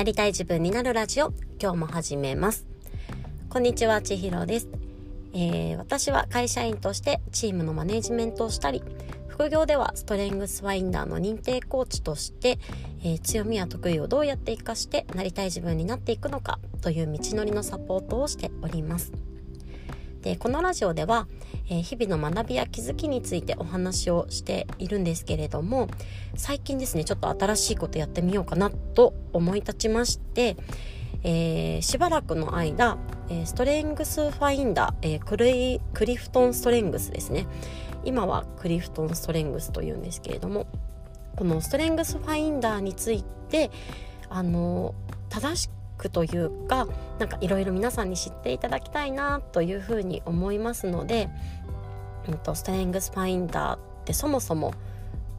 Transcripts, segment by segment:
なりたい自分になるラジオ今日も始めます。こんにちは千尋です、えー、私は会社員としてチームのマネジメントをしたり副業ではストレングスファインダーの認定コーチとして、えー、強みや得意をどうやって活かしてなりたい自分になっていくのかという道のりのサポートをしております。でこのラジオでは、えー、日々の学びや気づきについてお話をしているんですけれども最近ですねちょっと新しいことやってみようかなと思い立ちまして、えー、しばらくの間、ストレングスファインダー、えクリクリフトンストレングスですね。今はクリフトンストレングスというんですけれどもこのストレングスファインダーについてあの正しくというかなんかいろいろ皆さんに知っていただきたいなというふうに思いますので、うんと、ストレングスファインダーってそもそも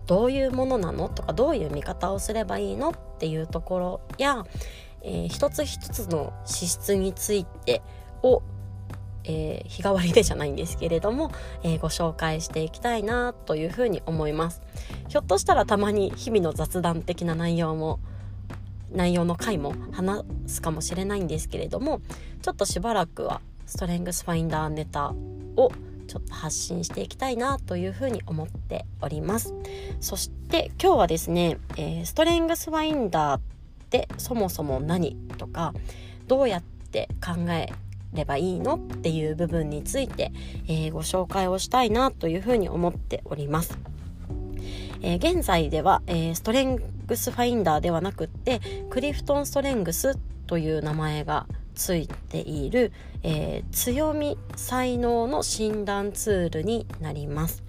どういうものなのとかどういう見方をすればいいのっていうところや、えー、一つ一つの資質についてをえー、日替わりでじゃないんですけれども、えー、ご紹介していきたいなというふうに思います。ひょっとしたらたまに日々の雑談的な内容も内容の回も話すかもしれないんですけれどもちょっとしばらくはストレングスファインダーネタをちょっと発信していきたいなというふうに思っております。そして今日はですね、えー、ストレングスファインダーってそもそも何とかどうやって考えればいいのっていう部分について、えー、ご紹介をしたいなというふうに思っております。えー、現在では、えー、ストレングスファインダーではなくってクリフトンストレングスという名前がついている、えー、強み才能の診断ツールになります。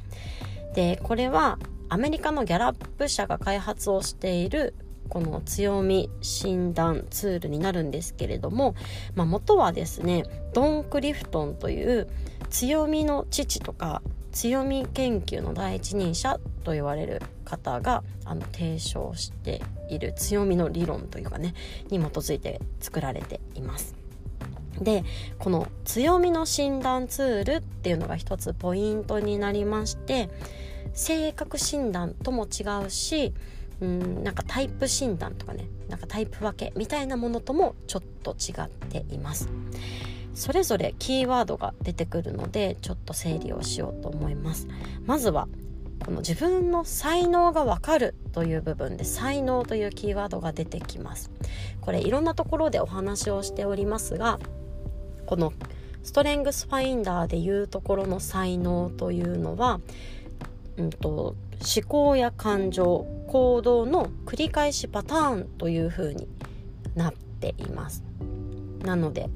でこれはアメリカのギャラップ社が開発をしているこの強み診断ツールになるんですけれども、まあ、元はですねドン・クリフトンという強みの父とか強み研究の第一人者と言われる方があの提唱している強みの理論というかねに基づいて作られています。でこの強みの診断ツールっていうのが一つポイントになりまして性格診断とも違うしうんなんかタイプ診断とかねなんかタイプ分けみたいなものともちょっと違っています。それぞれキーワードが出てくるのでちょっと整理をしようと思います。まずはこの自分の才能がわかるという部分で才能というキーワードが出てきます。これいろんなところでお話をしておりますがこのストレングスファインダーでいうところの才能というのは、うんと、思考や感情行動の繰り返しパターンというふうになっています。なので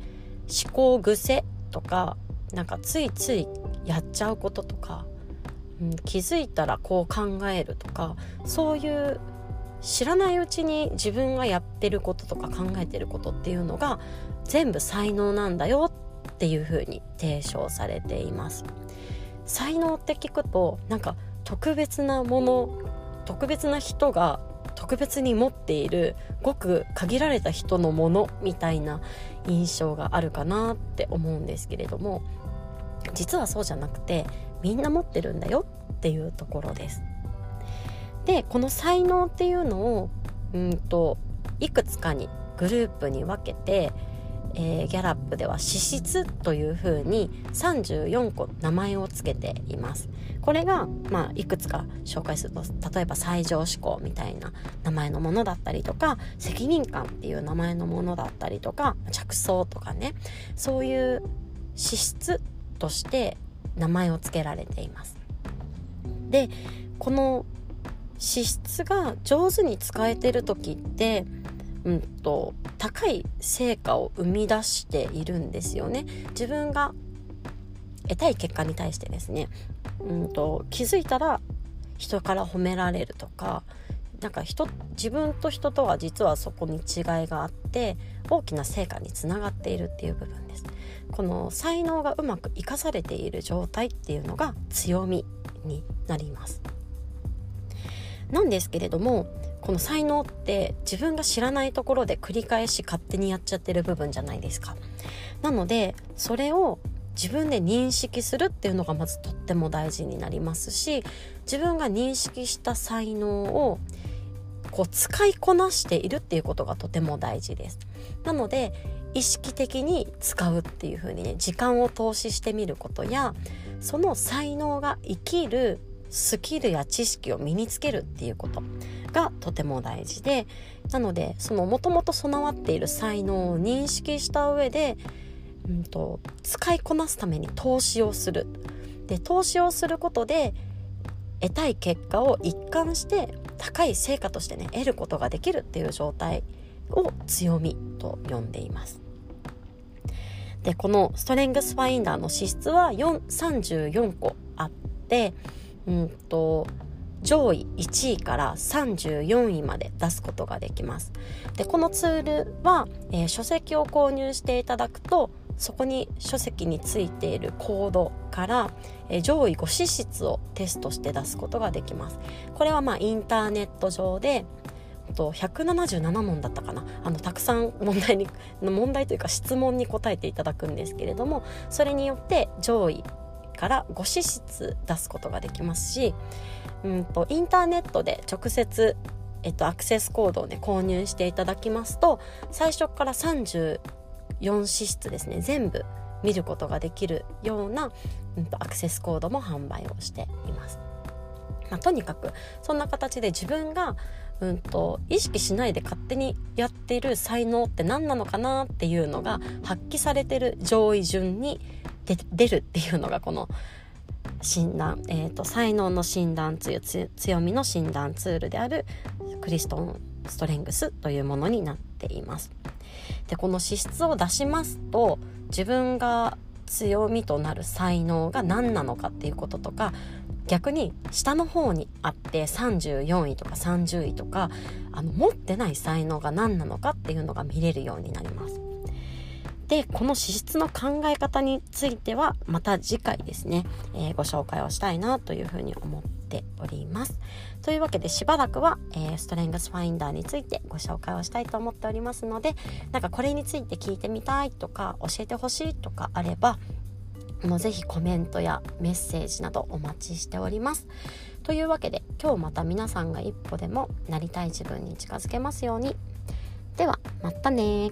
思考癖とかなんかついついやっちゃうこととか、うん、気づいたらこう考えるとかそういう知らないうちに自分がやってることとか考えてることっていうのが全部才能なんだよっていう風に提唱されています。才能って聞くとなんか特別なもの特別な人が特別に持っているごく限られた人のものみたいな印象があるかなって思うんですけれども実はそうじゃなくてみんな持ってるんだよっていうところです。でこの才能っていうのをうんといくつかにグループに分けてえー、ギャラップでは資質というふうに34個名前を付けています。これが、まあ、いくつか紹介すると例えば最上志向みたいな名前のものだったりとか責任感っていう名前のものだったりとか着想とかねそういう資質として名前を付けられています。でこの資質が上手に使えてる時ってうんと高い成果を生み出しているんですよね。自分が得たい結果に対してですね。うんと気づいたら人から褒められるとかなんか人自分と人とは実はそこに違いがあって大きな成果につながっているっていう部分です。この才能がうまく生かされている状態っていうのが強みになります。なんですけれどもこの才能って自分が知らないところで繰り返し勝手にやっちゃってる部分じゃないですか。なのでそれを自分で認識するっていうのがまずとっても大事になりますし自分が認識した才能をこう使いこなしているっていうことがとても大事です。なので意識的に使うっていう風にね時間を投資してみることやその才能が生きるスキルや知識を身につけるっていうことがとても大事でなのでそのもともと備わっている才能を認識した上で、うんと、使いこなすために投資をするで投資をすることで得たい結果を一貫して高い成果としてね得ることができるっていう状態を強みと呼んでいます。でこのストレングスファインダーの資質は34個あってうんと上位1位から34位まで出すことができます。でこのツールは、えー、書籍を購入していただくとそこに書籍についているコードから、えー、上位5資質をテストして出すことができます。これはまあインターネット上でと177問だったかなあのたくさん問題に問題というか質問に答えていただくんですけれどもそれによって上位から5資質出すことができますしうんとインターネットで直接、えっと、アクセスコードをね購入していただきますと最初から34資質ですね全部見ることができるような、うんと、アクセスコードも販売をしています。まあ、とにかくそんな形で自分が、うんと、意識しないで勝手にやっている才能って何なのかなっていうのが発揮されてる上位順に出るっていうのがこの診断、えーと、才能の診断ツー強みの診断ツールであるクリフトンストレングスというものになっています。でこの資質を出しますと自分が強みとなる才能が何なのかっていうこととか逆に下の方にあって34位とか30位とかあの持ってない才能が何なのかっていうのが見れるようになります。でこの資質の考え方についてはまた次回ですね、えー、ご紹介をしたいなというふうに思っております。というわけでしばらくは、えー、ストレングスファインダーについてご紹介をしたいと思っておりますのでなんかこれについて聞いてみたいとか教えてほしいとかあればもうぜひコメントやメッセージなどお待ちしております。というわけで今日また皆さんが一歩でもなりたい自分に近づけますように。ではまたね